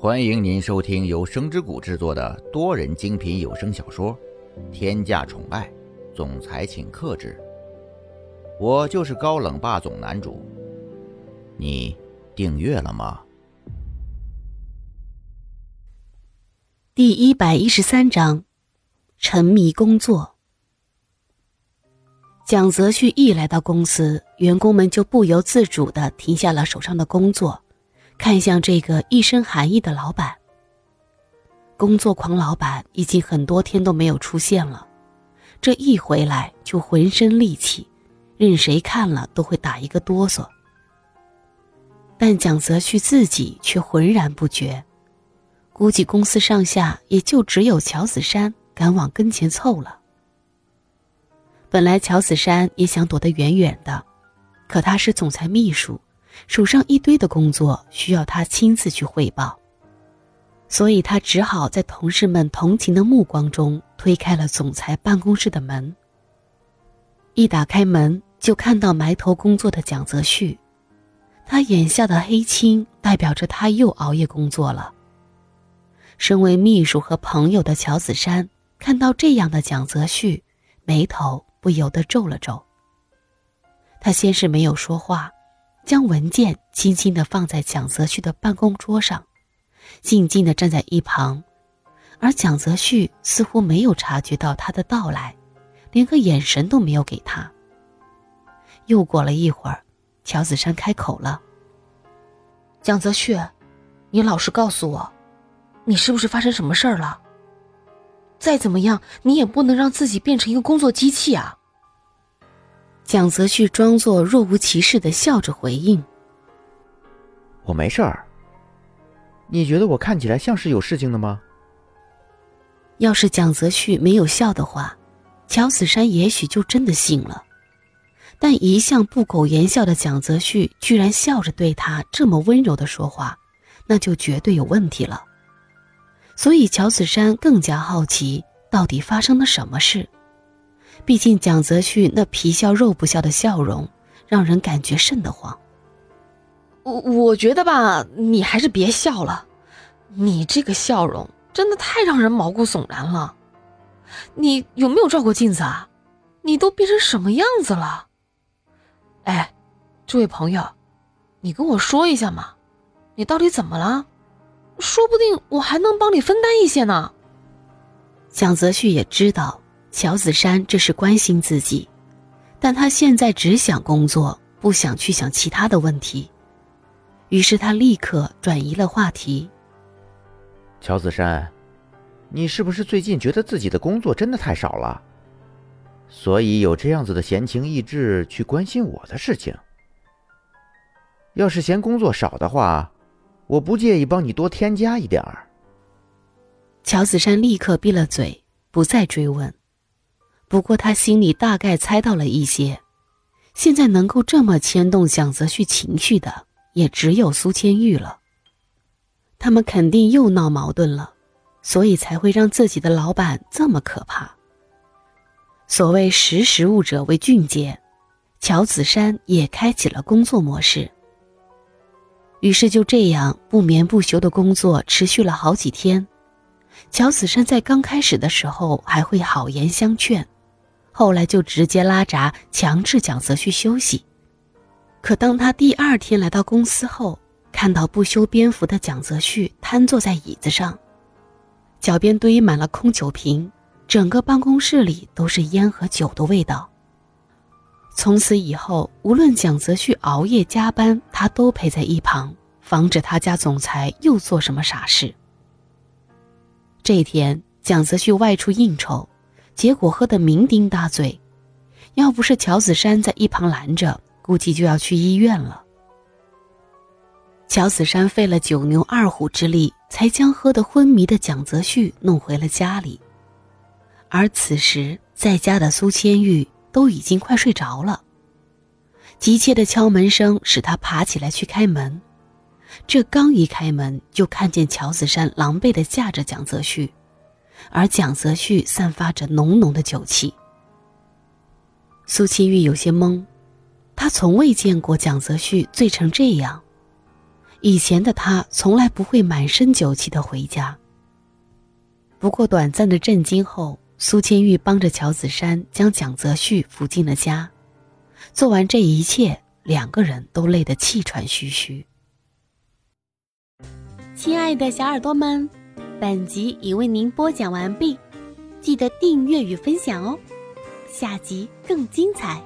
欢迎您收听由声之谷制作的多人精品有声小说《天价宠爱总裁请克制》，我就是高冷霸总男主。你订阅了吗？第一百一十三章，沉迷工作。蒋泽旭一来到公司，员工们就不由自主的停下了手上的工作。看向这个一身寒意的老板。工作狂老板已经很多天都没有出现了，这一回来就浑身戾气，任谁看了都会打一个哆嗦。但蒋泽旭自己却浑然不觉，估计公司上下也就只有乔子山敢往跟前凑了。本来乔子山也想躲得远远的，可他是总裁秘书。手上一堆的工作需要他亲自去汇报，所以他只好在同事们同情的目光中推开了总裁办公室的门。一打开门，就看到埋头工作的蒋泽旭，他眼下的黑青代表着他又熬夜工作了。身为秘书和朋友的乔子山看到这样的蒋泽旭，眉头不由得皱了皱。他先是没有说话。将文件轻轻地放在蒋泽旭的办公桌上，静静地站在一旁，而蒋泽旭似乎没有察觉到他的到来，连个眼神都没有给他。又过了一会儿，乔子山开口了：“蒋泽旭，你老实告诉我，你是不是发生什么事儿了？再怎么样，你也不能让自己变成一个工作机器啊！”蒋泽旭装作若无其事的笑着回应：“我没事儿。你觉得我看起来像是有事情的吗？”要是蒋泽旭没有笑的话，乔子山也许就真的信了。但一向不苟言笑的蒋泽旭居然笑着对他这么温柔的说话，那就绝对有问题了。所以乔子山更加好奇，到底发生了什么事。毕竟蒋泽旭那皮笑肉不笑的笑容，让人感觉瘆得慌。我我觉得吧，你还是别笑了，你这个笑容真的太让人毛骨悚然了。你有没有照过镜子啊？你都变成什么样子了？哎，这位朋友，你跟我说一下嘛，你到底怎么了？说不定我还能帮你分担一些呢。蒋泽旭也知道。乔子山这是关心自己，但他现在只想工作，不想去想其他的问题。于是他立刻转移了话题。乔子山，你是不是最近觉得自己的工作真的太少了，所以有这样子的闲情逸致去关心我的事情？要是嫌工作少的话，我不介意帮你多添加一点儿。乔子山立刻闭了嘴，不再追问。不过他心里大概猜到了一些，现在能够这么牵动蒋泽旭情绪的，也只有苏千玉了。他们肯定又闹矛盾了，所以才会让自己的老板这么可怕。所谓识时务者为俊杰，乔子山也开启了工作模式。于是就这样不眠不休的工作持续了好几天。乔子山在刚开始的时候还会好言相劝。后来就直接拉闸，强制蒋泽旭休息。可当他第二天来到公司后，看到不修边幅的蒋泽旭瘫坐在椅子上，脚边堆满了空酒瓶，整个办公室里都是烟和酒的味道。从此以后，无论蒋泽旭熬夜加班，他都陪在一旁，防止他家总裁又做什么傻事。这一天，蒋泽旭外出应酬。结果喝得酩酊大醉，要不是乔子山在一旁拦着，估计就要去医院了。乔子山费了九牛二虎之力，才将喝得昏迷的蒋泽旭弄回了家里。而此时在家的苏千玉都已经快睡着了。急切的敲门声使他爬起来去开门，这刚一开门，就看见乔子山狼狈地架着蒋泽旭。而蒋泽旭散发着浓浓的酒气。苏清玉有些懵，她从未见过蒋泽旭醉成这样，以前的他从来不会满身酒气的回家。不过短暂的震惊后，苏千玉帮着乔子山将蒋泽旭扶进了家。做完这一切，两个人都累得气喘吁吁。亲爱的小耳朵们，本集已为您播讲完毕，记得订阅与分享哦，下集更精彩。